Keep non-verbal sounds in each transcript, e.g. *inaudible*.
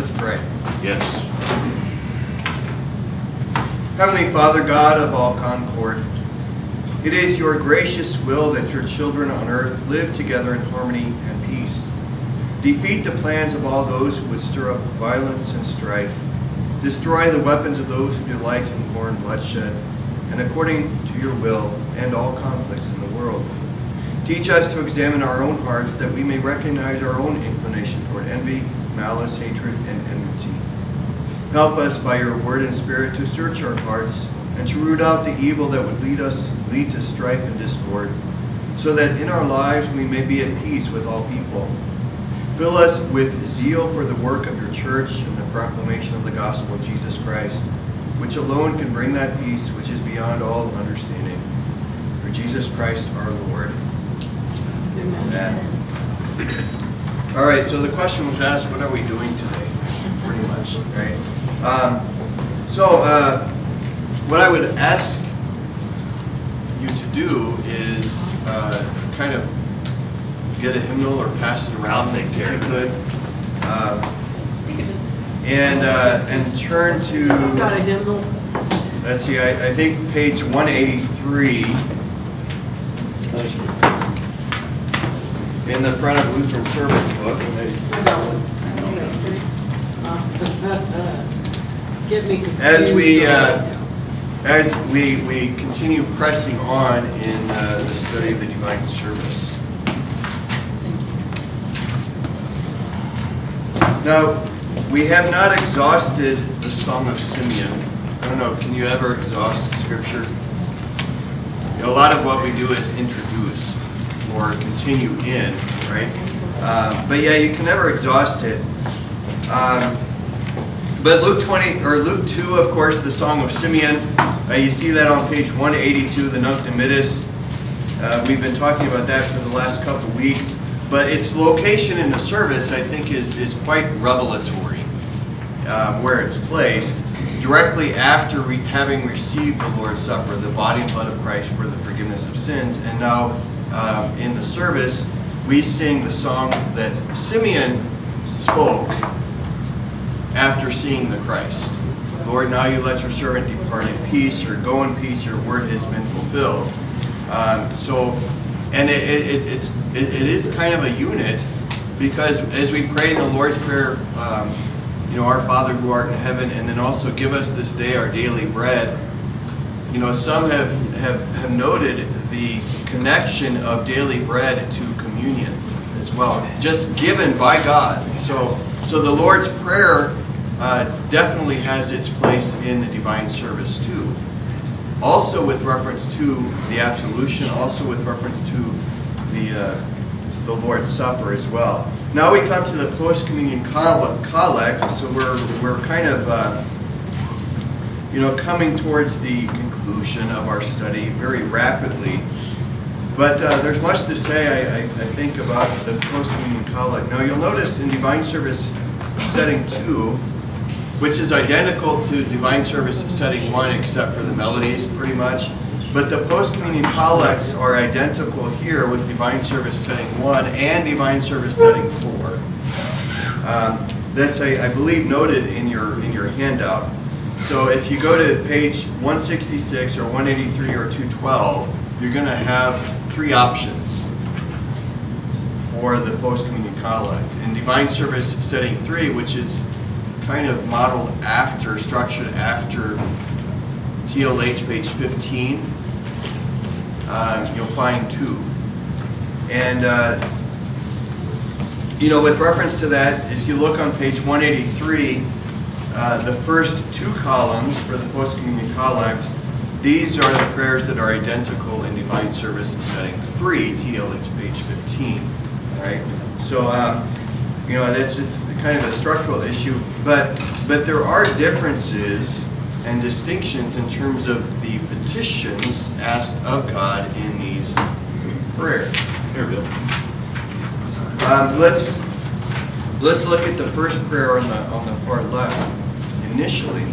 Let's pray. Yes. Heavenly Father, God of all concord, it is your gracious will that your children on earth live together in harmony and peace. Defeat the plans of all those who would stir up violence and strife. Destroy the weapons of those who delight in war and bloodshed, and according to your will, end all conflicts in the world. Teach us to examine our own hearts that we may recognize our own inclination toward envy, malice, hatred, and enmity. Help us by your word and spirit to search our hearts and to root out the evil that would lead us lead to strife and discord, so that in our lives we may be at peace with all people. Fill us with zeal for the work of your church and the proclamation of the gospel of Jesus Christ, which alone can bring that peace which is beyond all understanding. Through Jesus Christ our Lord. Amen. *clears throat* All right, so the question was asked, what are we doing today? Pretty much, right? Um, so, uh, what I would ask you to do is uh, kind of get a hymnal or pass it around I'll if you could. Uh, and uh, and turn to Got a hymnal? let's see, I, I think page 183 in the front of Lutheran Service Book. Me confused. As we uh, as we we continue pressing on in uh, the study of the divine service. Now, we have not exhausted the Song of Simeon. I don't know, can you ever exhaust Scripture? You know, a lot of what we do is introduce or continue in, right? Um, but yeah, you can never exhaust it. Um, but Luke 20 or Luke 2, of course, the Song of Simeon. Uh, you see that on page 182, the Nunc Dimittis. Uh, we've been talking about that for the last couple weeks. But its location in the service, I think, is, is quite revelatory, um, where it's placed directly after re- having received the Lord's Supper, the body and blood of Christ for the forgiveness of sins. And now um, in the service, we sing the song that Simeon spoke after seeing the Christ. Lord, now you let your servant depart in peace, or go in peace, your word has been fulfilled. Um, so, and it, it, it, it's, it, it is kind of a unit because as we pray the Lord's Prayer, um, you know, our Father who art in heaven, and then also give us this day our daily bread. You know, some have, have, have noted the connection of daily bread to communion as well, just given by God. So, so the Lord's Prayer uh, definitely has its place in the divine service too. Also, with reference to the absolution, also with reference to the uh, the Lord's Supper as well. Now we come to the post communion collect, so we're we're kind of uh, you know coming towards the conclusion of our study very rapidly. But uh, there's much to say, I, I, I think, about the post communion collect. Now you'll notice in divine service setting two, which is identical to divine service setting one, except for the melodies, pretty much. But the post communion collects are identical here with divine service setting one and divine service setting four. Um, that's I, I believe noted in your in your handout. So if you go to page 166 or 183 or 212, you're going to have three options for the post communion collect. In divine service setting three, which is kind of modeled after, structured after TLH page 15, uh, you'll find two. And, uh, you know, with reference to that, if you look on page 183, uh, the first two columns for the post communion collect, these are the prayers that are identical in divine service setting 3, TLH page 15. All right? So, um, you know, that's just kind of a structural issue, but but there are differences and distinctions in terms of the petitions asked of God in these prayers. Here we go. Um, let's let's look at the first prayer on the on the far left. Initially,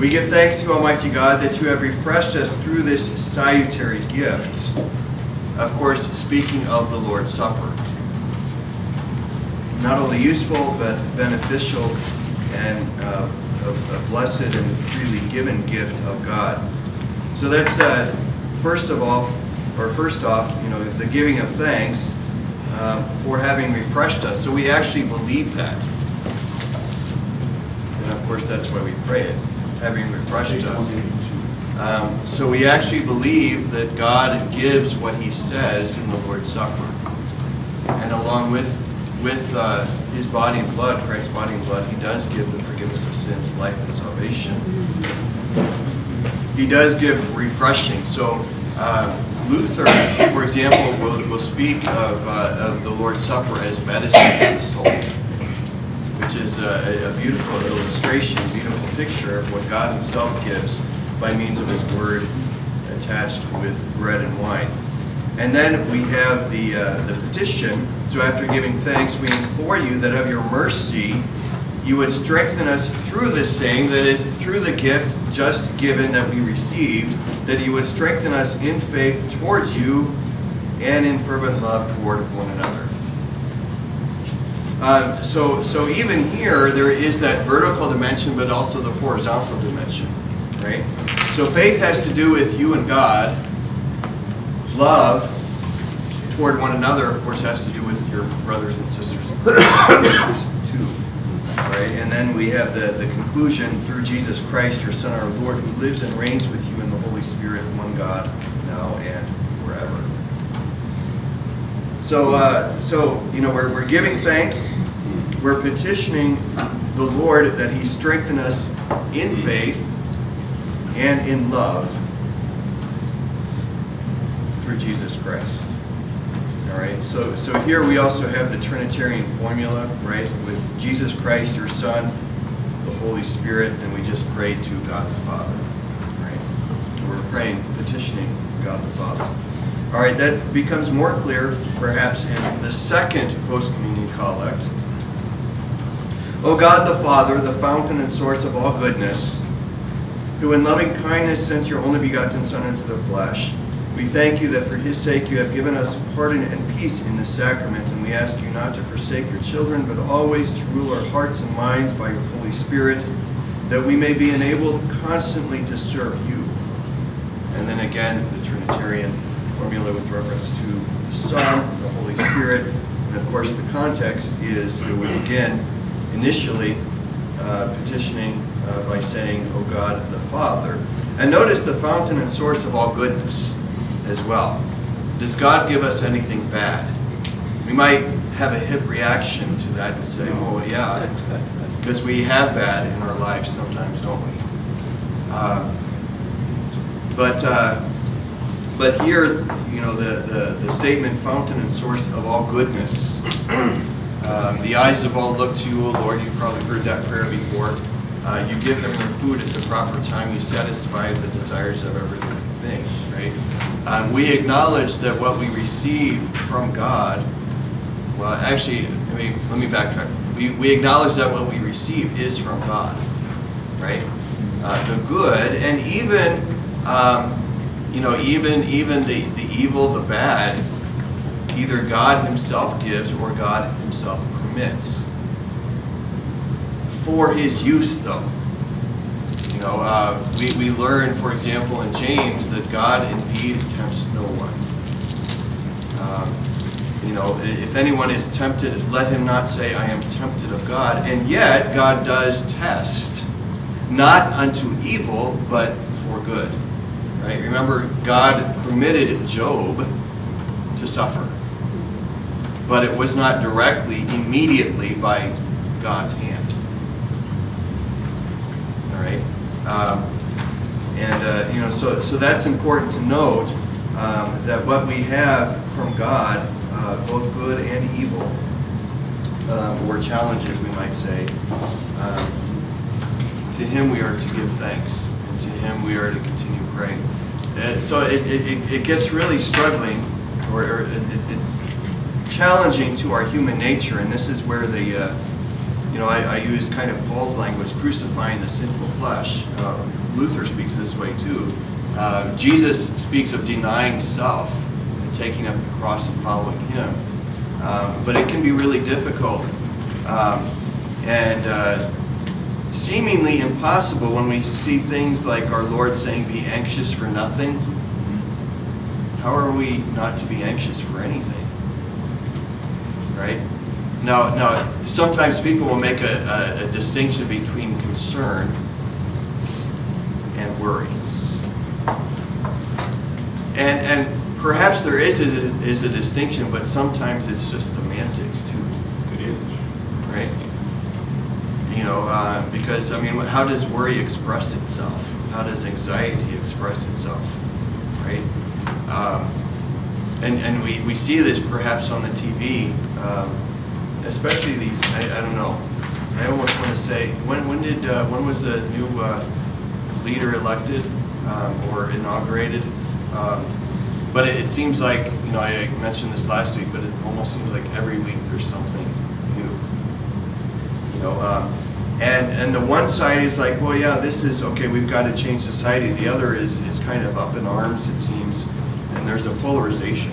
we give thanks to Almighty God that you have refreshed us through this salutary gift. Of course, speaking of the Lord's Supper. not only useful but beneficial and uh, a, blessed and freely given gift of God. So that's uh, first of all, or first off, you know, the giving of thanks um, for having refreshed us. So we actually believe that. Course, that's why we pray it, having refreshed us. Um, so we actually believe that God gives what He says in the Lord's Supper, and along with with uh, His body and blood, Christ's body and blood, He does give the forgiveness of sins, life, and salvation. He does give refreshing. So uh, Luther, for example, will, will speak of, uh, of the Lord's Supper as medicine for the soul which is a, a, beautiful illustration, beautiful picture of what God Himself gives by means of His Word attached with bread and wine. And then we have the uh, the petition. So after giving thanks, we implore you that of your mercy you would strengthen us through this same, that is, through the gift just given that we received, that you would strengthen us in faith towards you and in fervent love toward one another. Uh, so, so even here, there is that vertical dimension, but also the horizontal dimension, right? So faith has to do with you and God. Love toward one another, of course, has to do with your brothers and sisters too, right? And then we have the, the conclusion through Jesus Christ, your Son, our Lord, who lives and reigns with you in the Holy Spirit, one God, now and. So, uh, so you know, we're, we're giving thanks. We're petitioning the Lord that He strengthen us in faith and in love through Jesus Christ. All right. So, so here we also have the Trinitarian formula, right, with Jesus Christ, your Son, the Holy Spirit, and we just pray to God the Father. Right. So we're praying, petitioning God the Father. All right, that becomes more clear perhaps in the second post communion collect. O God the Father, the fountain and source of all goodness, who in loving kindness sent your only begotten Son into the flesh, we thank you that for his sake you have given us pardon and peace in this sacrament, and we ask you not to forsake your children, but always to rule our hearts and minds by your Holy Spirit, that we may be enabled constantly to serve you. And then again, the Trinitarian formula with reference to the Son, the Holy Spirit, and of course the context is that we begin initially uh, petitioning uh, by saying, O God the Father. And notice the fountain and source of all goodness as well. Does God give us anything bad? We might have a hip reaction to that and say, oh, yeah, because we have bad in our lives sometimes, don't we? Uh, but uh, but here, you know, the, the, the, statement, fountain and source of all goodness. um, the eyes of all look to you, O Lord. You've probably heard that prayer before. Uh, you give them their food at the proper time. You satisfy the desires of every thing, right? Um, we acknowledge that what we receive from God, well, actually, let me, let me backtrack. We, we acknowledge that what we receive is from God, right? Uh, the good, and even um, you know, even even the, the evil, the bad, either God Himself gives or God Himself permits. For His use, though. You know, uh, we, we learn, for example, in James that God indeed tempts no one. Um, you know, if anyone is tempted, let him not say, I am tempted of God. And yet, God does test, not unto evil, but for good. Right? Remember, God permitted Job to suffer. But it was not directly, immediately by God's hand. All right? Um, and, uh, you know, so, so that's important to note um, that what we have from God, uh, both good and evil, um, or challenges, we might say, um, to Him we are to give thanks. To Him we are to continue praying. Uh, so it, it, it gets really struggling, or, or it, it's challenging to our human nature, and this is where the, uh, you know, I, I, use kind of Paul's language, crucifying the sinful flesh. Uh, Luther speaks this way too. Uh, Jesus speaks of denying self and taking up the cross and following Him. Um, but it can be really difficult Um, and uh, seemingly impossible when we see things like our Lord saying, Be anxious for nothing. How are we not to be anxious for anything? Right? Now, now sometimes people will make a, a, a distinction between concern and worry. And, and perhaps there is a, is a distinction, but sometimes it's just semantics too. It is. Right? You know, uh, because, I mean, how does worry express itself? How does anxiety express itself? Right? Um, and and we, we see this perhaps on the TV, um, especially these, I, I don't know, I almost want to say, when, when did, uh, when was the new uh, leader elected um, or inaugurated? Um, but it, it seems like, you know, I mentioned this last week, but it almost seems like every week there's something new. You know, um, and and the one side is like, well, yeah, this is okay. We've got to change society. The other is is kind of up in arms, it seems, and there's a polarization.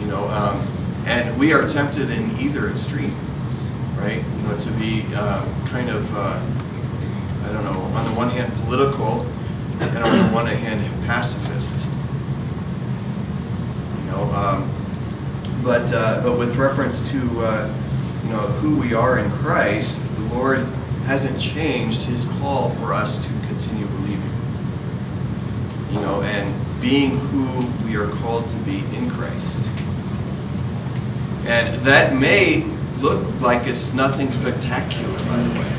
You know, um, and we are tempted in either extreme, right? You know, to be um, kind of, uh, I don't know, on the one hand political, and on the one hand pacifist. You know, um, but uh, but with reference to know who we are in Christ, the Lord hasn't changed His call for us to continue believing. You know, and being who we are called to be in Christ. And that may look like it's nothing spectacular, by the way.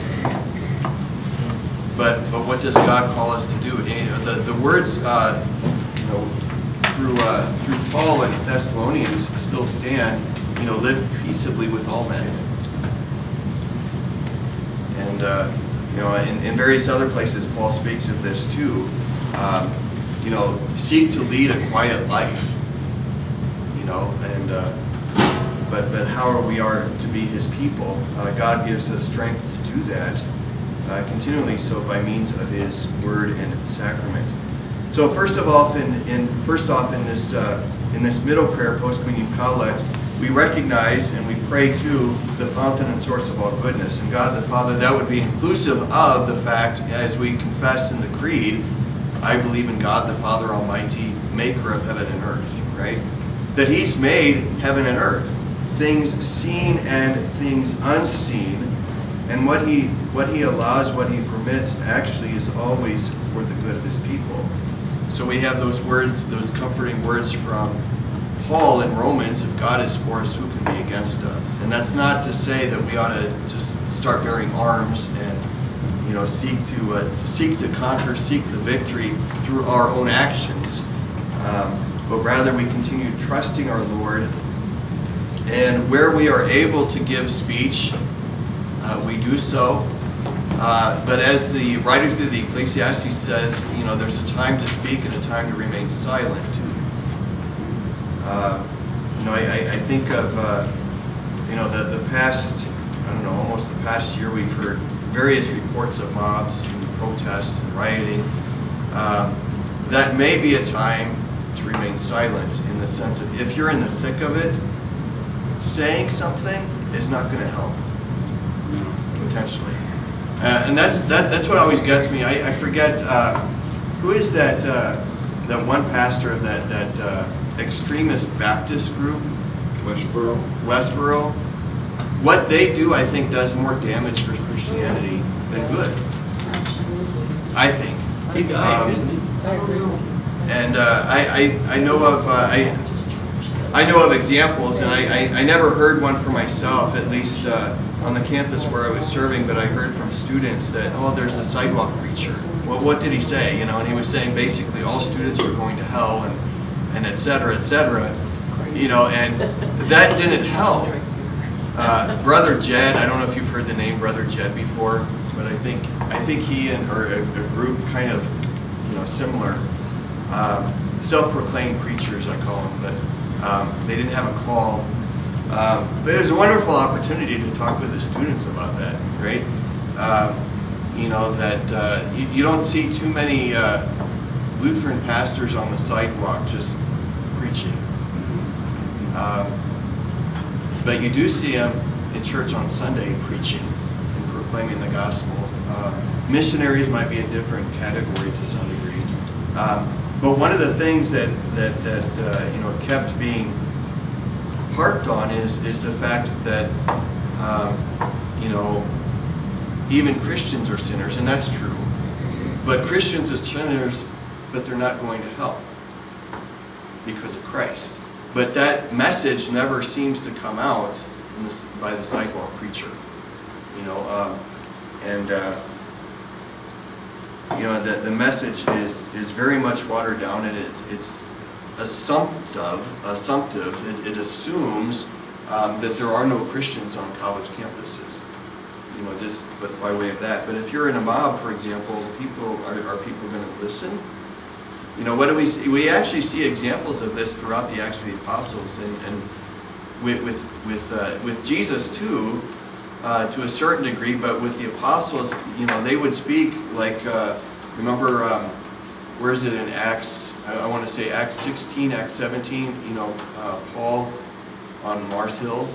But but what does God call us to do? The the words uh, you know through uh, through Paul and Thessalonians still stand. You know, live peaceably with all men. And uh, you know, in, in various other places, Paul speaks of this too. Um, you know, seek to lead a quiet life. You know, and uh, but but how are we are to be His people? Uh, God gives us strength to do that uh, continually, so by means of His Word and Sacrament. So first of all, in, in first off in this uh, in this middle prayer, post communion collect, we recognize and we pray to the fountain and source of all goodness, and God the Father. That would be inclusive of the fact, as we confess in the creed, I believe in God the Father Almighty, Maker of heaven and earth. Right? That He's made heaven and earth, things seen and things unseen, and what He what He allows, what He permits, actually is always for the good of His people. So we have those words, those comforting words from Paul in Romans, if God is for us, who can be against us? And that's not to say that we ought to just start bearing arms and you know seek to uh, seek to conquer, seek the victory through our own actions, um, but rather we continue trusting our Lord. And where we are able to give speech, uh, we do so. Uh, but as the writer through the Ecclesiastes says, you know, there's a time to speak and a time to remain silent. Uh, you know, I, I think of, uh, you know, the, the past, I don't know, almost the past year, we've heard various reports of mobs and protests and rioting. Um, that may be a time to remain silent in the sense of if you're in the thick of it, saying something is not going to help, potentially. Uh, and that's that, that's what always gets me. I, I forget uh, who is that uh, that one pastor of that that uh, extremist Baptist group, Westboro. Westboro. What they do, I think, does more damage for Christianity than good. Absolutely. I think. He died, Um, didn't he? I agree you. And uh, I, I I know of uh, I I know of examples, and I, I, I never heard one for myself, at least uh, on the campus where I was serving, but I heard from students that, oh, there's a sidewalk preacher. Well, what did he say? You know, and he was saying basically all students are going to hell and, and et cetera, et cetera. You know, and that didn't help. Uh, Brother Jed, I don't know if you've heard the name Brother Jed before, but I think I think he and or a, a group kind of you know similar, um, self-proclaimed preachers I call them, but um, they didn't have a call. Um, but it was a wonderful opportunity to talk with the students about that, right? Um, you know that uh, you, you don't see too many uh, Lutheran pastors on the sidewalk just preaching. Um, but you do see them in in church on Sunday preaching and proclaiming the gospel. Uh, missionaries might be a different category to some degree. Um, but one of the things that that that uh, you know kept being harped on is is the fact that um, you know even Christians are sinners, and that's true. But Christians are sinners, but they're not going to hell because of Christ. But that message never seems to come out this, by the sidewalk preacher, you know. Um, and uh, you know the the message is is very much watered down, it's it's assumptive. Assumptive. It, it assumes um, that there are no Christians on college campuses. You know, just but by way of that. But if you're in a mob, for example, people are, are people going to listen? You know, what do we see? We actually see examples of this throughout the Acts of the Apostles, and, and with with with, uh, with Jesus too, uh, to a certain degree. But with the apostles, you know, they would speak like. Uh, remember, um, where is it in Acts? I, I want to say Acts 16, Acts 17. You know, uh, Paul on Mars Hill.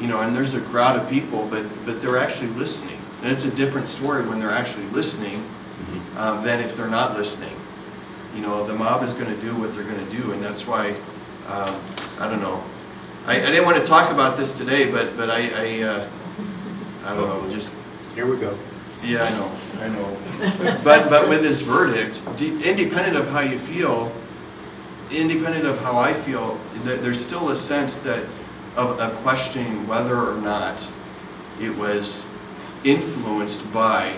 You know, and there's a crowd of people, but but they're actually listening. And it's a different story when they're actually listening Mm-hmm. um, than if they're not listening. You know, the mob is going to do what they're going to do, and that's why um, I don't know. I, I didn't want to talk about this today, but but I I, uh, I don't know. Just Here we go. yeah, I know, I know. But but with this verdict, independent of how you feel, independent of how I feel, there's still a sense that of, of questioning whether or not it was influenced by,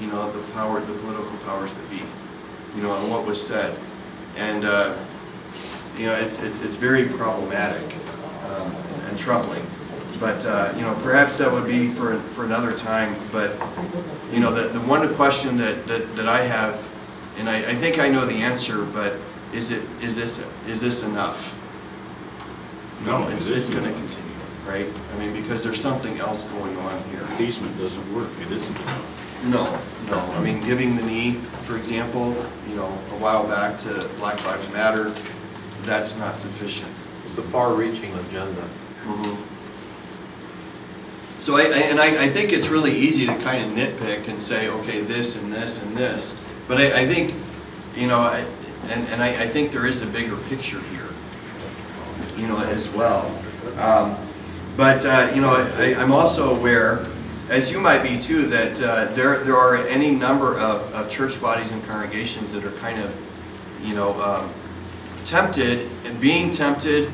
you know, the power, the political powers that be, you know, and what was said, and uh, you know, it's it's, it's very problematic um, and troubling. But uh, you know, perhaps that would be for for another time. But you know, the the one question that that, that I have, and I, I think I know the answer, but is it is this is this enough? No, it's it's going to continue, right? I mean, because there's something else going on here. Appeasement doesn't work. It isn't enough. No, no. I mean, giving the knee, for example, you know, a while back to Black Lives Matter, that's not sufficient. It's the far-reaching agenda. Mm-hmm. So I, I and I, I think it's really easy to kind of nitpick and say, okay, this and this and this. But I, I think, you know, I, and, and I, I think there is a bigger picture here, you know, as well. Um, but uh, you know, I, I'm also aware, as you might be too, that uh, there there are any number of, of church bodies and congregations that are kind of, you know, um, tempted and being tempted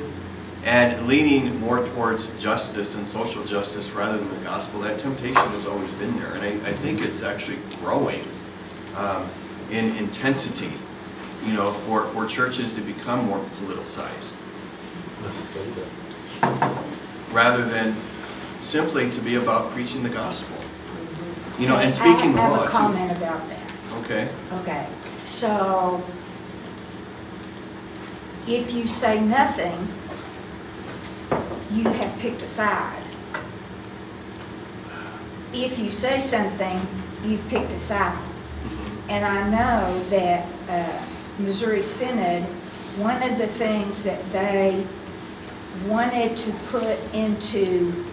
and leaning more towards justice and social justice rather than the gospel. That temptation has always been there, and I, I think it's actually growing um, in intensity. You know, for, for churches to become more politicized rather than simply to be about preaching the gospel. You know, and speaking the I have a comment about that. Okay. Okay, so if you say nothing, you have picked a side. If you say something, you've picked a side. Mhm. And I know that uh, Missouri Synod, one of the things that they wanted to put into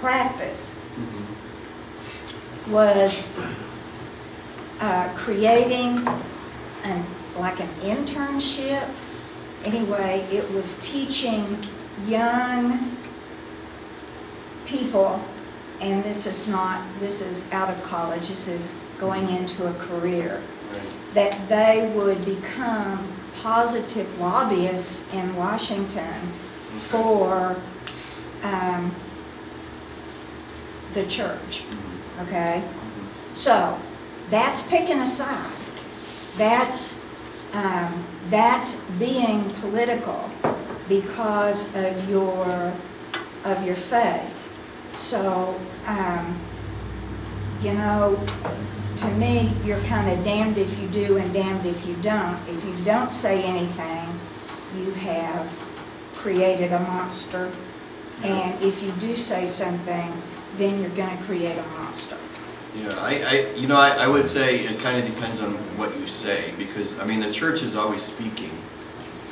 practice Mhm. was uh, creating an, like an internship. Anyway, it was teaching young people, and this is not, this is out of college, this is going into a career, that they would become positive lobbyists in Washington for um, the church, Mhm. okay? Mhm. So that's picking a side. That's um, that's being political because of your of your faith. So um, you know, to me, you're kind of damned if you do and damned if you don't. If you don't say anything, you have created a monster. And if you do say something, then you're going to create a monster. Yeah, I, I you know, I, I would say it kind of depends on what you say because I mean the church is always speaking.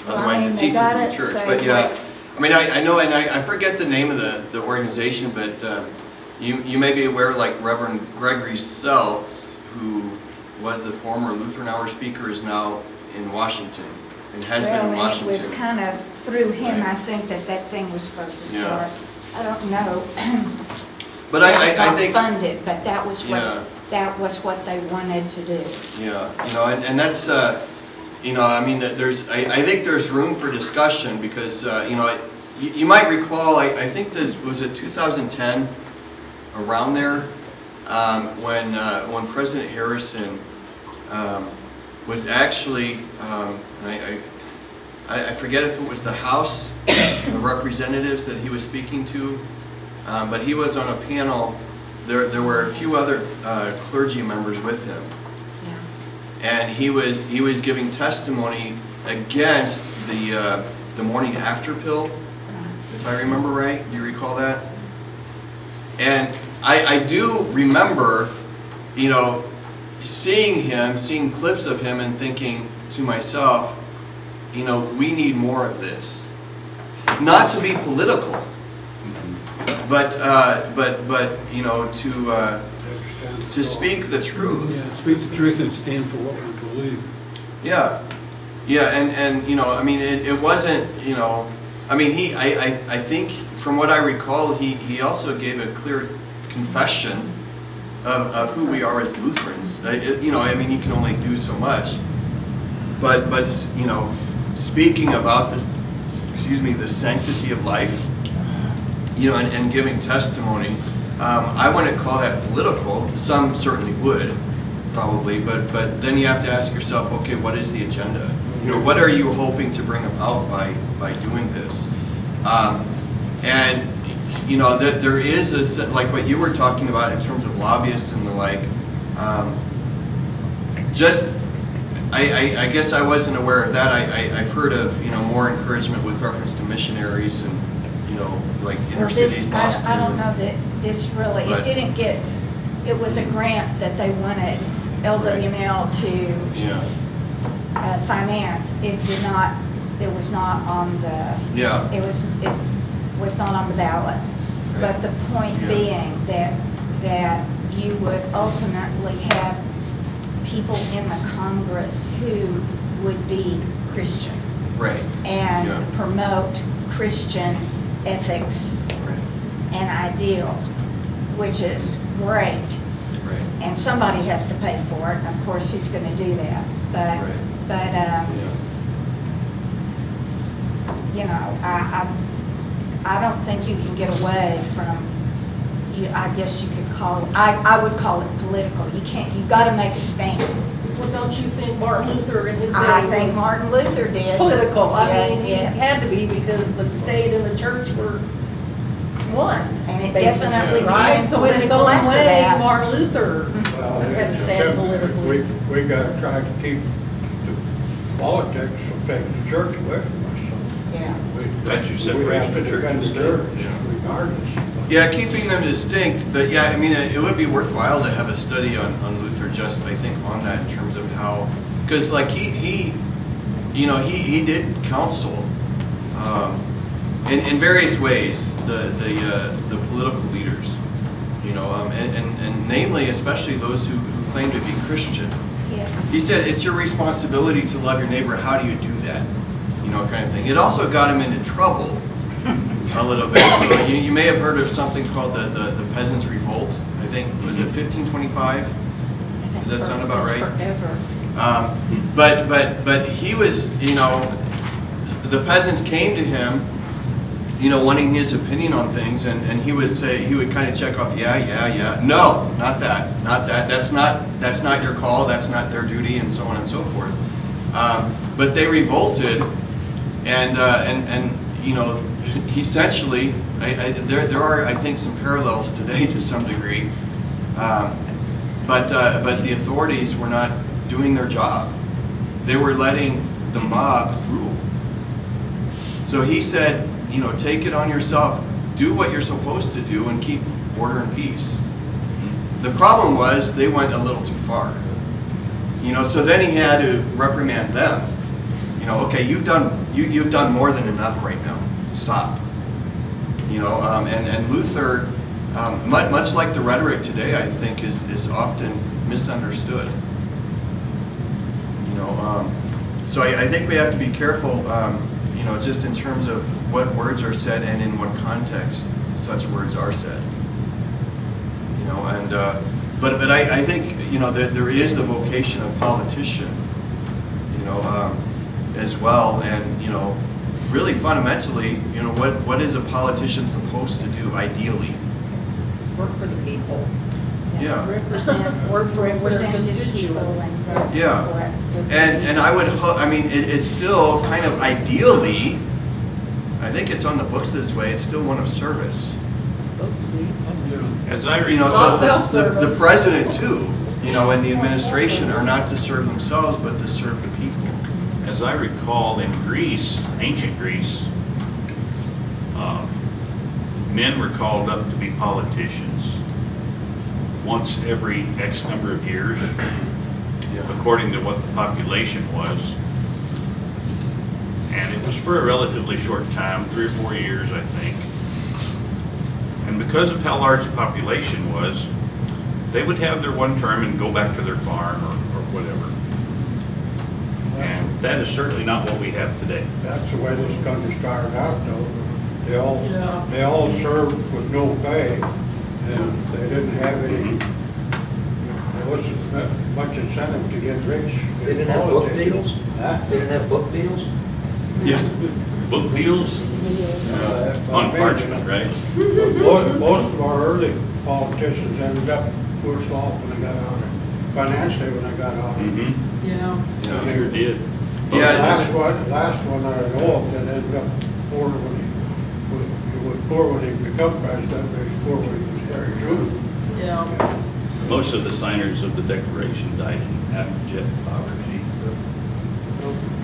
Well, I Otherwise, mean, it's they easy to be church. But yeah, I mean, I, I know, and I, I forget the name of the, the organization, but uh, you, you may be aware, like Reverend Gregory Seltz, who was the former Lutheran Hour speaker, is now in Washington and has been in Well, it Washington. was kind of through him. I think, that that thing was supposed to Yeah. start. I don't know. *clears throat* But I, it I, I think. funded, but that was Yeah. what, that was what they wanted to do. Yeah, you know, and, and that's, uh, you know, I mean, that there's, I, I think there's room for discussion because, uh, you know, I- you, you might recall, I, I think this was it 2010, around there, um, when uh, when President Harrison um, was actually, um, I, I, I forget if it was the House of Representatives that he was speaking to, um, but he was on a panel. There, there were a few other uh, clergy members with him Yeah. and he was he was giving testimony against the uh, the morning after pill, if I remember right. Do you recall that? And I, I do remember, you know, seeing him, seeing clips of him, and thinking to myself, you know, we need more of this. Not to be political, but uh, but but you know to uh, to speak the truth. Yeah, speak the truth and stand for what we believe. Yeah, yeah, and and you know, I mean, it, it wasn't, you know, I mean, he, I, I, I think from what I recall, he, he also gave a clear confession of, of who we are as Lutherans. Uh, it- you know, I mean, you can only do so much, but but you know, speaking about the, excuse me, the sanctity of life, you know, and, and giving testimony. Um, I wouldn't call that political. Some certainly would, probably, but but then you have to ask yourself, okay, what is the agenda? You know, what are you hoping to bring about by by doing this? Um, and you know, there, there is a like what you were talking about in terms of lobbyists and the like. Um, just I, I, I guess I wasn't aware of that. I, I, I've heard of you know more encouragement with reference to missionaries and you know like inner Well, this, I, Boston. I don't know that this really, it didn't get, it was a grant that they wanted LWML to Yeah, uh, finance. It did not, it was not on the, yeah, it was, it was not on the ballot. But the point Yeah. being that, that you would ultimately have people in the Congress who would be Christian right, and Yeah. promote Christian ethics right, and ideals, which is great. right. And somebody has to pay for it, and of course, who's going to do that? But, Right. but, um, Yeah. you know, I, I, I don't think you can get away from, you, I guess you could call, I, I would call it political. You can't, you got to make a stand. Well, don't you think Martin Luther in his day I think was Martin Luther did. political? I Yeah, mean, he yeah. had to be because the state and the church were one. And it basically, definitely Right, so in his political own way, that. Martin Luther Well, had stand politically. We, we gotta try to keep the politics from taking the church away from us. Yeah. so we- That's your we have separation of church and the state. Yeah. Regardless. Yeah, keeping them distinct, but yeah, I mean, it, it would be worthwhile to have a study on, on Luther just, I think, on that in terms of how, because like he, he, you know, he, he did counsel, um, in, in various ways, the, the, uh, the political leaders, you know, um, and, and, and namely, especially those who, who claim to be Christian. Yeah. He said, it's your responsibility to love your neighbor. How do you do that? You know, kind of thing. It also got him into trouble a little bit. So you, you may have heard of something called the, the, the Peasants' Revolt. I think, was it 1525? Does that sound about right? Forever. Um, but, but, but he was, you know, the peasants came to him, you know, wanting his opinion on things, and, and he would say, he would kind of check off, yeah, yeah, yeah. No, not that, not that. That's not, that's not your call. That's not their duty, and so on and so forth. Um, but they revolted, and, uh, and, and, you know, essentially, I, I, there, there are, I think, some parallels today *laughs* to some degree. Um, but uh, but the authorities were not doing their job. They were letting the mob rule. So he said, you know, take it on yourself. Do what you're supposed to do and keep order and peace. The problem was they went a little too far. You know, so then he had to reprimand them. Know, okay, you've done you, you've done more than enough right now. stop. You know, um, and, and Luther, um, much, much like the rhetoric today, I think is, is often misunderstood. You know, um, so I, I think we have to be careful, um, you know, just in terms of what words are said and in what context such words are said. You know, and uh, but but I, I think you know there, there is the vocation of politician, as well, and you know, really fundamentally, you know, what what is a politician supposed to do ideally? Work for the people. Yeah. Represent, Work for their represent his constituents. and Yeah. for it with the And and I would ho- I mean it, it's still kind of ideally, I think it's on the books this way. It's still one of service. Supposed to be. As I You know, so the, the, the president too, you know, and the administration are not to serve themselves, but to serve the people. As I recall, in Greece, ancient Greece, uh, men were called up to be politicians once every X number of years, according to what the population was. And it was for a relatively short time, three or four years, I think. And because of how large the population was, they would have their one term and go back to their farm or, or whatever. And that is certainly not what we have today. That's the way this country started out though. They all, Yeah. they all served with no pay and they didn't have any, there wasn't much incentive to get rich. They didn't have book deals? Huh? They didn't have book deals? Yeah. Book deals Uh, on parchment, right? Most, most of our early politicians ended up worse off when they got out of, financially when they got out. Mm-hmm. Yeah. Yeah. We sure did. The Yeah, last one, last one that I know of that ended up poor when he, was- he was poor when he became president, but he was poor when he was Harry Truman. Yeah. Most of the signers of the Declaration died in abject poverty.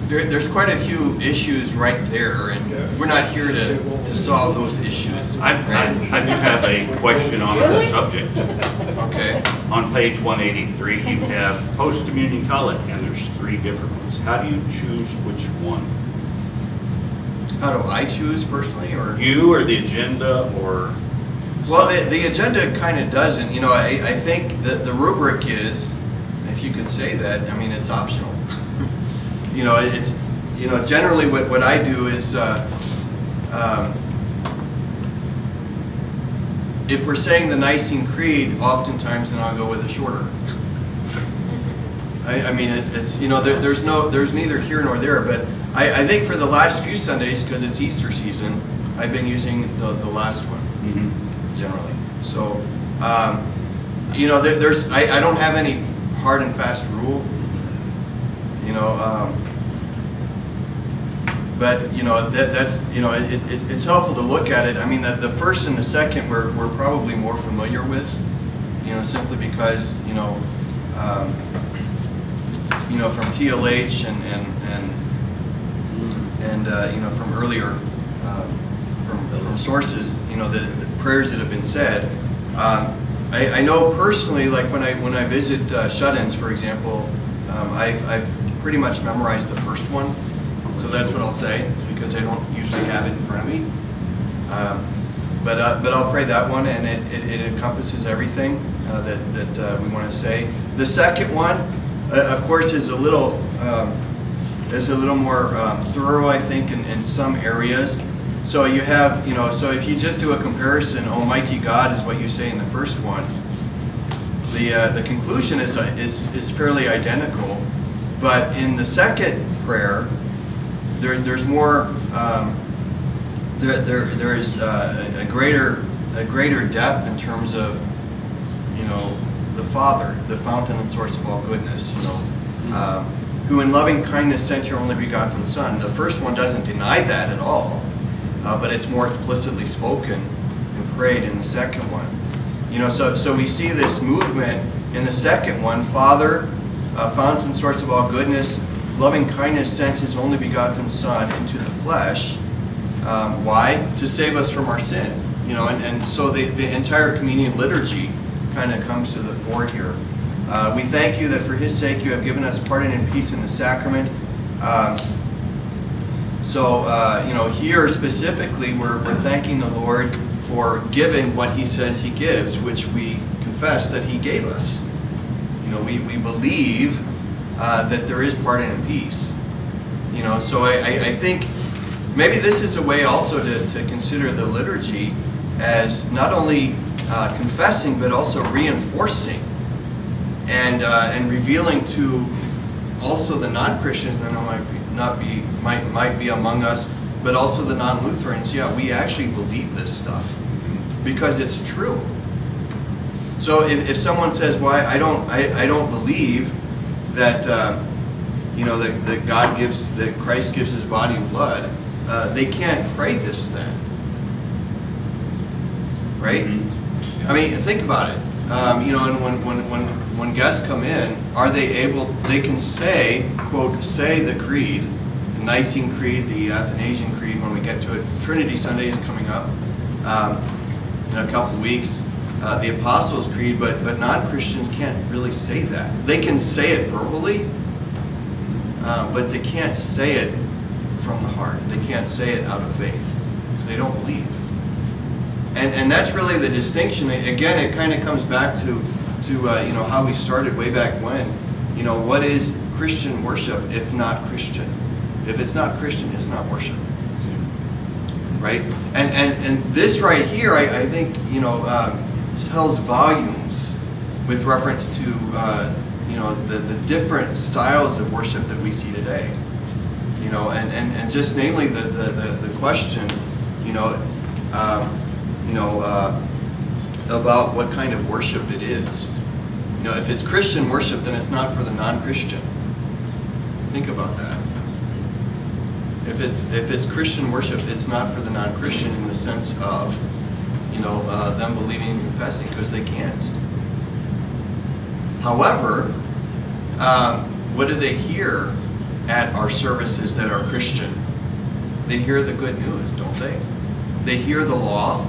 There, there's quite a few issues right there, and we're not here to, to solve those issues. I, I, I do have a question on the subject. Okay. On page one eighty-three, you have post-communion collect, and there's three different ones. How do you choose which one? How do I choose personally, or? You or the agenda or? Well, the, the agenda kind of doesn't, you know, I, I think the, the rubric is, if you could say that, I mean, it's optional. *laughs* You know, it's, you know, generally what, what I do is, uh, um, if we're saying the Nicene Creed, oftentimes then I'll go with a shorter. I, I mean, it, it's, you know, there, there's no, there's neither here nor there, but I, I think for the last few Sundays, because it's Easter season, I've been using the, the last one Mhm. generally. So, um, you know, there, there's I, I don't have any hard and fast rule. You know, um, but you know that that's you know it, it, it's helpful to look at it. I mean, the, the first and the second we're, we're probably more familiar with. You know, simply because you know, um, you know from TLH and and and and uh, you know from earlier um, from, from sources you know the, the prayers that have been said. Um, I, I know personally like when I when I visit uh, shut-ins for example um, I've, I've pretty much memorized the first one. So that's what I'll say because I don't usually have it in front of me. Um, but uh, but I'll pray that one and it, it, it encompasses everything uh, that that uh, we want to say. The second one uh, of course is a little um, is a little more um, thorough, I think, in, in some areas. So you have, you know, so if you just do a comparison, Almighty God is what you say in the first one. The uh, the conclusion is, uh, is is fairly identical, but in the second prayer, there there's more. Um, there there there is uh, a greater a greater depth in terms of, you know, Father, the fountain and source of all goodness. You know. Um, who in loving kindness sent your only begotten Son. The first one doesn't deny that at all, uh, but it's more explicitly spoken and prayed in the second one. You know, so so we see this movement in the second one. Father, uh, fountain, source of all goodness, loving kindness sent His only begotten Son into the flesh. Um, why? To save us from our sin. You know, and, and so the, the entire communion liturgy kind of comes to the fore here. Uh, we thank you that for his sake you have given us pardon and peace in the sacrament. Um, So, uh, you know, here specifically, we're, we're thanking the Lord for giving what He says He gives, which we confess that He gave us. You know, we, we believe uh, that there is pardon and peace. You know, so I, I, I think maybe this is a way also to, to consider the liturgy as not only uh, confessing but also reinforcing and uh, and revealing to also the non-Christians. I know might be, not be might might be among us, but also the non-Lutherans. Yeah, we actually believe this stuff because it's true. So if, if someone says, "Why I don't I, I don't believe that uh, you know that, that God gives that Christ gives His body and blood," uh, they can't pray this then, right? I mean, think about it. Um, you know, and when, when, when, when guests come in, are they able, they can say, quote, say the creed, the Nicene Creed, the Athanasian Creed when we get to it. Trinity Sunday is coming up um, in a couple weeks. Uh, the Apostles' Creed, but, but non Christians can't really say that. They can say it verbally, uh, but they can't say it from the heart. They can't say it out of faith because they don't believe and and that's really the distinction. Again, it kind of comes back to to uh, you know how we started way back when. You know, what is Christian worship if not Christian? If it's not Christian, it's not worship, right? And and and this right here, I, I think you know um, tells volumes with reference to uh, you know the the different styles of worship that we see today. You know, and and and just namely the the the, the question, you know. Um, you know, uh, about what kind of worship it is. You know, if it's Christian worship, then it's not for the non-Christian. Think about that. If it's if it's Christian worship, it's not for the non-Christian in the sense of, you know, uh, them believing and confessing because they can't. However, um, what do they hear at our services that are Christian? They hear the good news, don't they? They hear the law.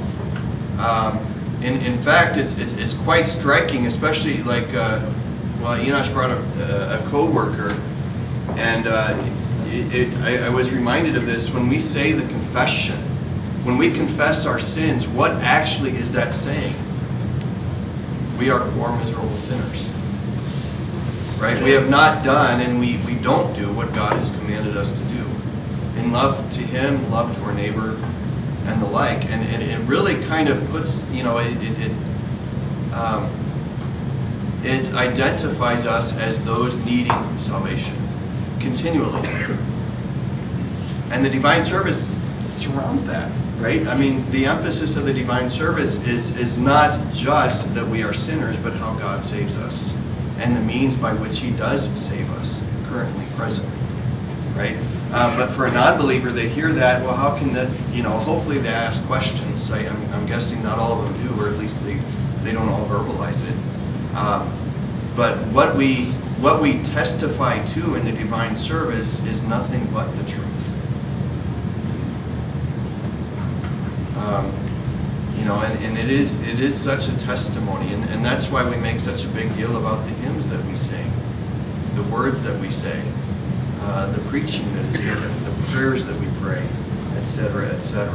Um, in, in fact, it's, it, it's quite striking, especially like, uh, well, Enosh brought a, a co-worker, and uh, it, it, I, I was reminded of this when we say the confession. When we confess our sins, what actually is that saying? We are poor, miserable sinners. Right? We have not done and we, we don't do what God has commanded us to do. In love to Him, love to our neighbor, and the like. And, and it really kind of puts, you know, it, it, it, um, it identifies us as those needing salvation continually. And the divine service surrounds that, right? I mean, the emphasis of the divine service is, is not just that we are sinners, but how God saves us and the means by which He does save us currently, presently right? Uh, but for a non-believer, they hear that. Well, how can that? You know, hopefully they ask questions. I, am I'm guessing not all of them do, or at least they they don't all verbalize it. Um, but what we what we testify to in the divine service is nothing but the truth. Um, you know, and, and it is it is such a testimony, and, and that's why we make such a big deal about the hymns that we sing, the words that we say, uh, the preaching that is given, the prayers that we pray, etc., etc.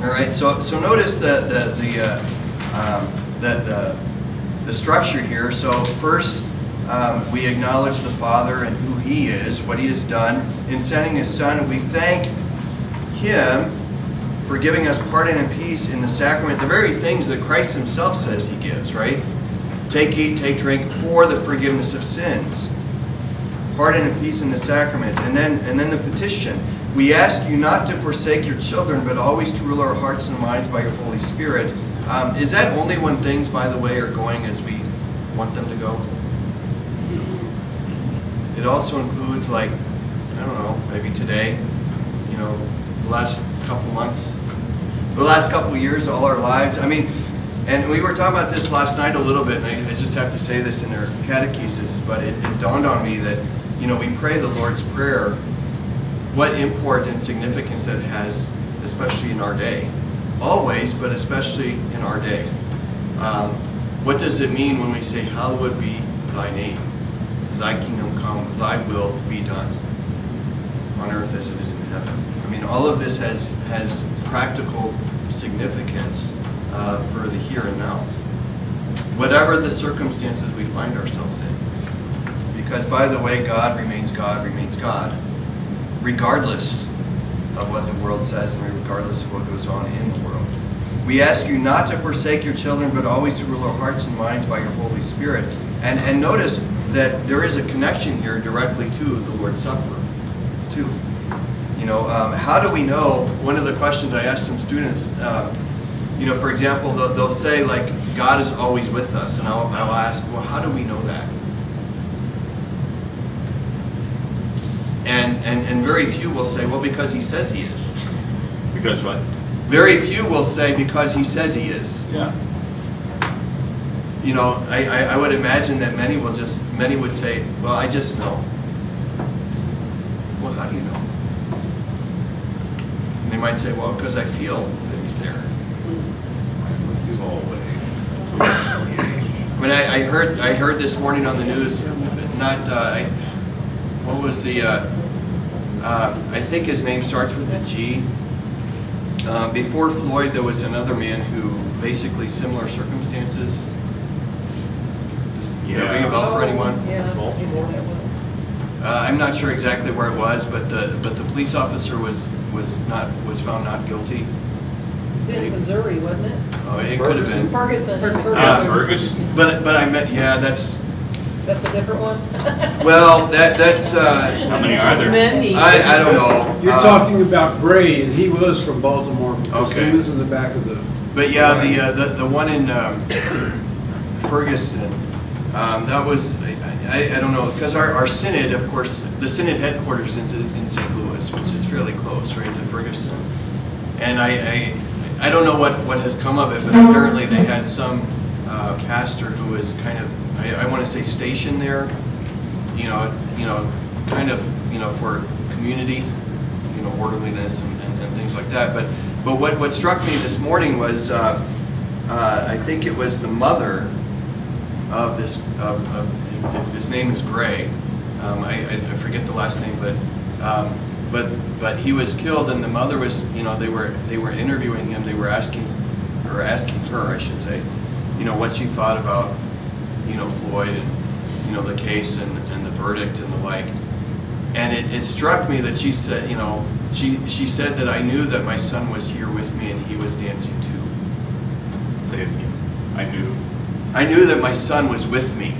All right. So so notice the the the uh, um, the, the the structure here. So first. Um, we acknowledge the Father and who He is, what He has done in sending His Son. We thank Him for giving us pardon and peace in the sacrament, the very things that Christ Himself says He gives, right? Take, eat, take, drink for the forgiveness of sins pardon and peace in the sacrament. And then, and then the petition. We ask you not to forsake your children, but always to rule our hearts and minds by your Holy Spirit. Um, is that only when things, by the way, are going as we want them to go? It also includes, like, I don't know, maybe today, you know, the last couple months, the last couple years, all our lives. I mean, and we were talking about this last night a little bit, and I, I just have to say this in our catechesis, but it, it dawned on me that you know, we pray the Lord's Prayer, what import and significance it has, especially in our day. Always, but especially in our day. Um, what does it mean when we say, Hallowed be thy name, thy kingdom come, thy will be done? on earth as it is in heaven. I mean, all of this has has practical significance uh, for the here and now, whatever the circumstances we find ourselves in. Because, by the way, God remains God, remains God, regardless of what the world says and regardless of what goes on in the world. We ask you not to forsake your children, but always to rule our hearts and minds by your Holy Spirit. And, and notice that there is a connection here directly to the Lord's Supper, too. You know, um, how do we know? One of the questions I asked some students, uh, you know, for example, they'll, they'll, say, like, God is always with us. And I'll, I'll ask, well, how do we know that? And, and, and very few will say, well, because he says he is. Because what? Very few will say, because he says he is. Yeah. You know, I, I, I would imagine that many will just, many would say, well, I just know. Well, how do you know? And they might say, well, because I feel that he's there. Always. When I, I heard, I heard this morning on the news, not, uh, I, what was the, uh, uh, I think his name starts with a G. Um, before Floyd, there was another man who basically similar circumstances. Does Yeah. ring a bell for anyone? Yeah, I know who that was. Uh, I'm not sure exactly where it was, but the but the police officer was was not was found not guilty. It's in Missouri, wasn't it? Oh, it could have been. Ferguson. Yeah, Ferguson. But but I meant yeah, that's That's a different one? *laughs* well that that's uh, How many are there? Many. I I don't know. You're Uh, talking about Gray, and he was from Baltimore. because Okay. He was in the back of the. But yeah, the uh, the the one in um, Ferguson, um, that was I, I, I don't know because our, our synod, of course, the synod headquarters is in, in St. Louis, which is fairly close, right, to Ferguson. And I, I I don't know what what has come of it, but apparently they had some uh, pastor who was kind of I, I want to say stationed there, you know, you know, kind of you know for community, you know, orderliness and, and, and things like that. But but what what struck me this morning was uh, uh, I think it was the mother of this of, of his name is Gray. Um, I, I I forget the last name, but um, but but he was killed, and the mother was you know they were they were interviewing him. They were asking or asking her, I should say, you know what she thought about you know Floyd and you know the case and, and the verdict and the like. And it, it struck me that she said, you know, she she said that I knew that my son was here with me and he was dancing too. Say it again. I knew. I knew that my son was with me.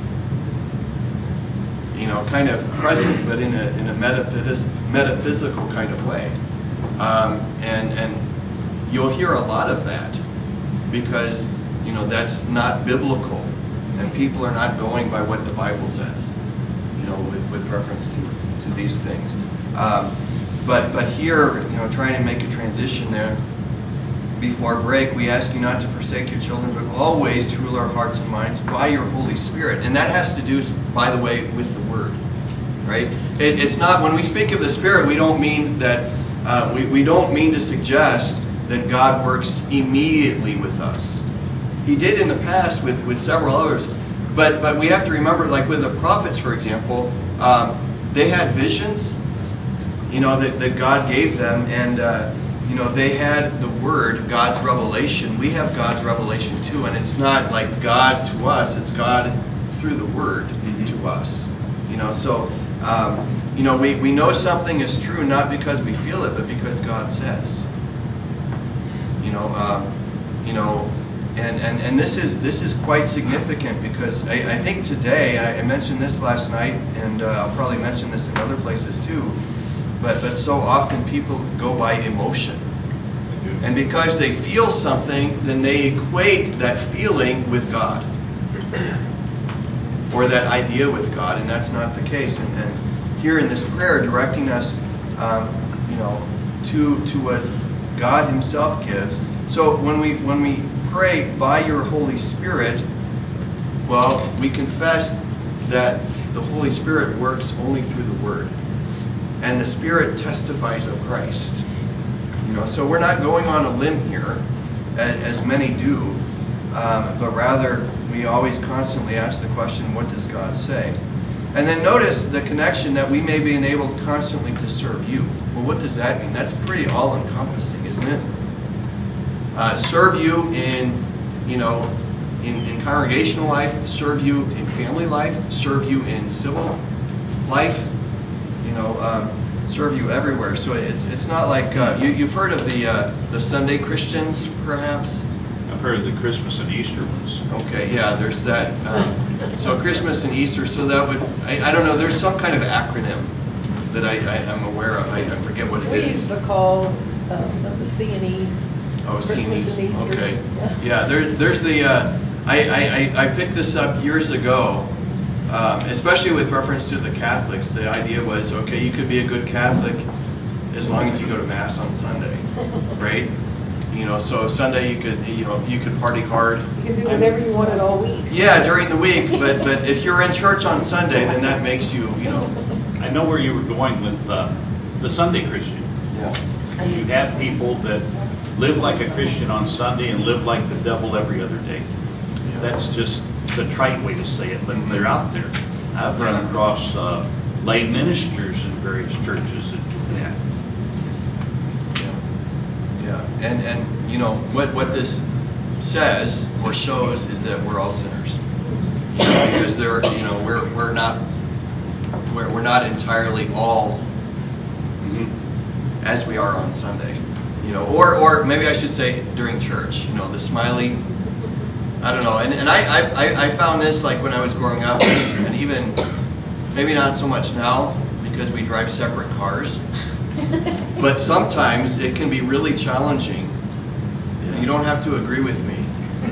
You know, kind of present, but in a in a metaphys- metaphysical kind of way. Um, and and you'll hear a lot of that because you know that's not biblical, and people are not going by what the Bible says. You know, with, with reference to to these things. Um, but but here, you know, trying to make a transition there before break, we ask you not to forsake your children, but always to rule our hearts and minds by your Holy Spirit. And that has to do, by the way, with the Word. Right? It, it's not, when we speak of the Spirit, we don't mean that, uh, we, we don't mean to suggest that God works immediately with us. He did in the past with, with several others. But, but we have to remember, like with the prophets, for example, um, they had visions, you know, that, that God gave them. And, uh, you know, they had the Word, God's revelation. We have God's revelation too, and it's not like God to us; it's God through the Word Mhm. to us. You know, so um, you know, we, we know something is true not because we feel it, but because God says. You know, um, you know, and, and, and this is this is quite significant because I, I think today I, I mentioned this last night, and uh, I'll probably mention this in other places too. But but so often people go by emotion. And because they feel something, then they equate that feeling with God. Or that idea with God, and that's not the case. And, and here in this prayer, directing us, um, you know, to to what God Himself gives. So when we when we pray by Your Holy Spirit, well, we confess that the Holy Spirit works only through the Word, and the Spirit testifies of Christ. You know, so we're not going on a limb here, as, as many do, um, but rather we always constantly ask the question, what does God say? And then notice the connection that we may be enabled constantly to serve you. Well, what does that mean? That's pretty all encompassing, isn't it? Uh, serve you in, you know, in, in congregational life, serve you in family life, serve you in civil life, you know, um, serve you everywhere. So it's, it's not like uh, you, you've heard of the uh, the Sunday Christians, perhaps. I've heard of the Christmas and Easter ones. Okay, yeah, there's that. Um, so Christmas and Easter. So that would I, I don't know. There's some kind of acronym that I, I am aware of. I, I forget what it We is. used to call um, the C and E's. Oh, Christmas CNEs. and Easter. Okay. Yeah. Yeah, there, there's the. Uh, I, I, I I picked this up years ago, um, especially with reference to the Catholics. The idea was, okay, you could be a good Catholic as long as you go to Mass on Sunday, *laughs* right? You know, so Sunday you could, you know, you could party hard. You can do whatever you wanted all week. Yeah, during the week, but but if you're in church on Sunday, then that makes you, you know. I know where you were going with uh, the Sunday Christian. Yeah. You have people that live like a Christian on Sunday and live like the devil every other day. That's just the trite way to say it, but they're out there. I've run across uh, lay ministers in various churches that do that. Yeah, and and you know what what this says or shows is that we're all sinners. You know, because there, you know, we're we're not we're we're not entirely all as we are on Sunday. You know, or or maybe I should say during church. You know, the smiley. I don't know, and and I I, I- found this like when I was growing up, and even maybe not so much now because we drive separate cars. But sometimes it can be really challenging. You don't have to agree with me,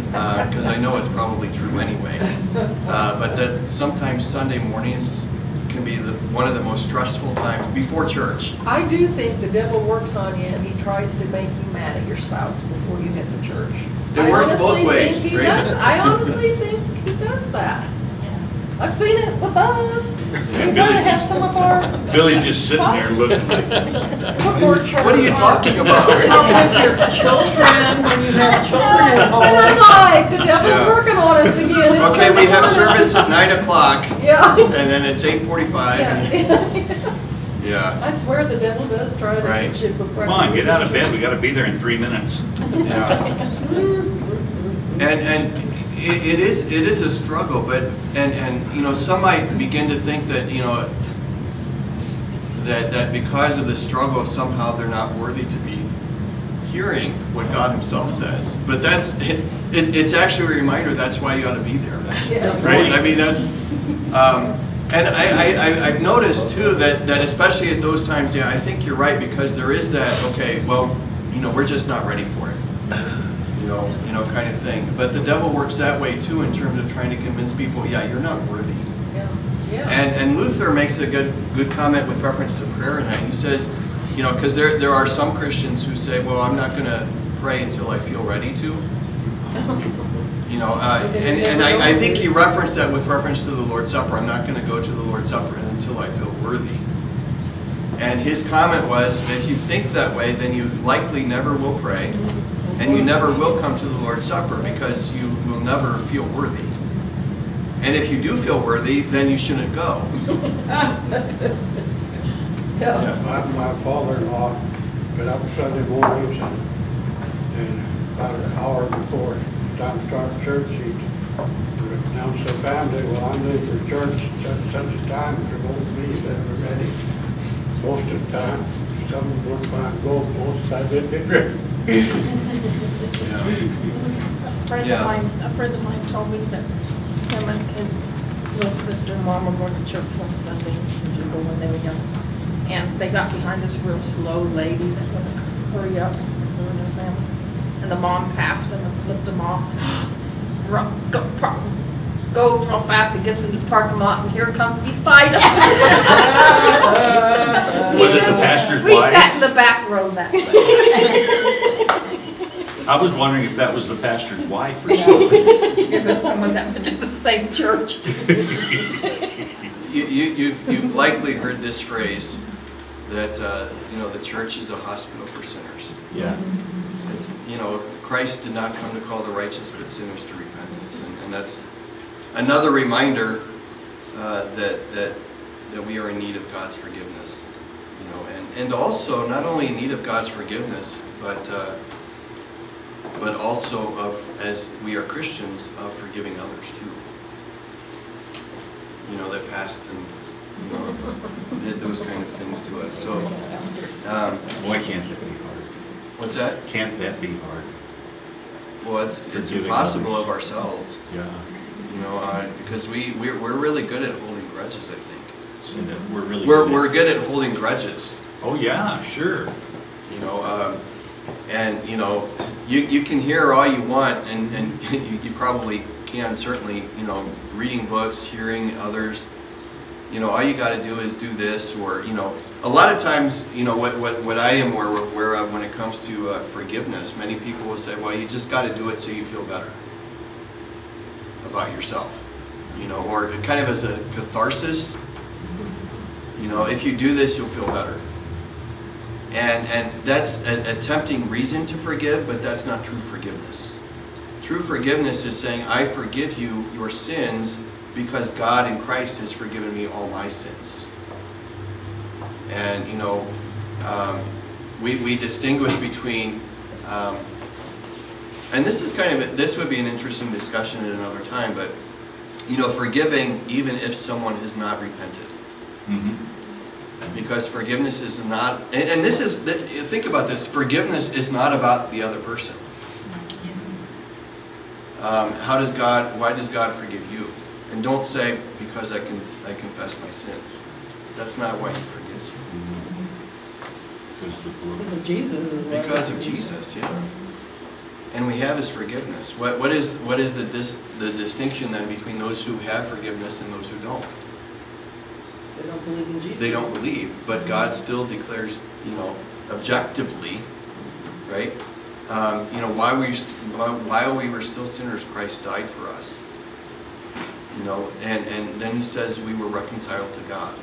because I know it's probably true anyway. Uh, but that sometimes Sunday mornings can be the, one of the most stressful times before church. I do think the devil works on you and he tries to make you mad at your spouse before you hit the church. It I works both ways, think he right? does. I honestly think he does that. I've seen it with us. We Billy kind of have just- some of our. Billy just sitting there *laughs* looking like, Before. What are you talking about? *laughs* With your children, when you have children at *laughs* home. And I'm like, the devil's Yeah. working on us again. It's Okay, we have service at nine o'clock, Yeah. and then it's eight forty-five. Yeah. Yeah, I swear the devil does try to Right. get you before. come on, get out of bed, we gotta be there in three minutes. yeah. And and it, it is it is a struggle, but and and you know some might begin to think that you know that that because of the struggle somehow they're not worthy to be hearing what God Himself says. But that's it, it, it's actually a reminder that's why you ought to be there, right? I mean that's. Um, and I, I, I've noticed too that, that especially at those times, yeah, I think you're right because there is that, okay, well, you know, we're just not ready for it know, you know, kind of thing. But the devil works that way too, in terms of trying to convince people, yeah, you're not worthy. Yeah, yeah. And and Luther makes a good good comment with reference to prayer and that. He says, you know, because there there are some Christians who say, well, I'm not going to pray until I feel ready to. You know, uh, *laughs* and and I, I think he referenced that with reference to the Lord's Supper. I'm not going to go to the Lord's Supper until I feel worthy. And his comment was, if you think that way, then you likely never will pray, and you never will come to the Lord's Supper because you will never feel worthy. And if you do feel worthy, then you shouldn't go. *laughs* Yeah. My, my father-in-law got up Sunday mornings and, and about an hour before time to start church, he'd announce to the family, well, I'm leaving for church at such, such a time, if you're going to be, you better be ready. Most of the time, some wouldn't find go, most of the time didn't. A friend Yeah. of mine, a friend of mine told me that him and his little sister and mom were going to church one Sunday, go when they were young. And they got behind this real slow lady that would hurry up, her and her family. And the mom passed him and flipped him off. Ru- *gasps* Go, par- goes real fast and gets into the parking lot and here comes beside him. *laughs* *laughs* Was it the pastor's We wife? sat in the back row that *laughs* way. I was wondering if that was the pastor's wife or something. *laughs* It was someone that went to the same church. You, you, you've, you've likely heard this phrase that uh, you know the church is a hospital for sinners. Yeah. It's you know Christ did not come to call the righteous but sinners to repentance, and, and that's another reminder uh, that that that we are in need of God's forgiveness, you know, and and also not only in need of God's forgiveness, but uh, but also of as we are Christians of forgiving others too. You know, that passed and you know did those kind of things to us. So, um, Why can't that be hard? what's that? Can't that be hard? Well, it's it's Forgiving impossible others. of ourselves, Yeah. you know, uh, because we we're, we're really good at holding grudges. I think That we're really. we're good at- we're good at holding grudges. Oh, yeah, sure. You know, um, and you know, you you can hear all you want, and and *laughs* you, you probably can certainly, you know, reading books, hearing others. You know, all you got to do is do this, or you know, a lot of times, you know, what what, what I am aware, aware of when it comes to uh, forgiveness, many people will say, well, you just got to do it so you feel better about yourself, you know, or kind of as a catharsis. You know, if you do this, you'll feel better. And and that's a, a tempting reason to forgive, but that's not true forgiveness. True forgiveness is saying, I forgive you your sins because God in Christ has forgiven me all my sins. And you know, um, we we distinguish between, um, and this is kind of a, this would be an interesting discussion at another time, but you know, forgiving even if someone has not repented Mm-hmm. because forgiveness is not and, and this is think about this forgiveness is not about the other person. Um, how does god why does god forgive you? And don't say because i can i confess my sins. That's not why he forgives you. Because the Because of Jesus because of jesus yeah. And we have his forgiveness. What, what is what is the dis, the distinction then between those who have forgiveness and those who don't They don't believe in Jesus. they don't believe, but God still declares, you know, objectively, right? Um, you know, why we while we were still sinners, Christ died for us. You know, and and then He says we were reconciled to God.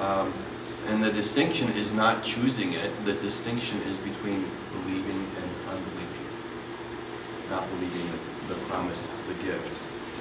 Um, and the distinction is not choosing it. The distinction is between believing and unbelieving. Not believing the, the promise, the gift.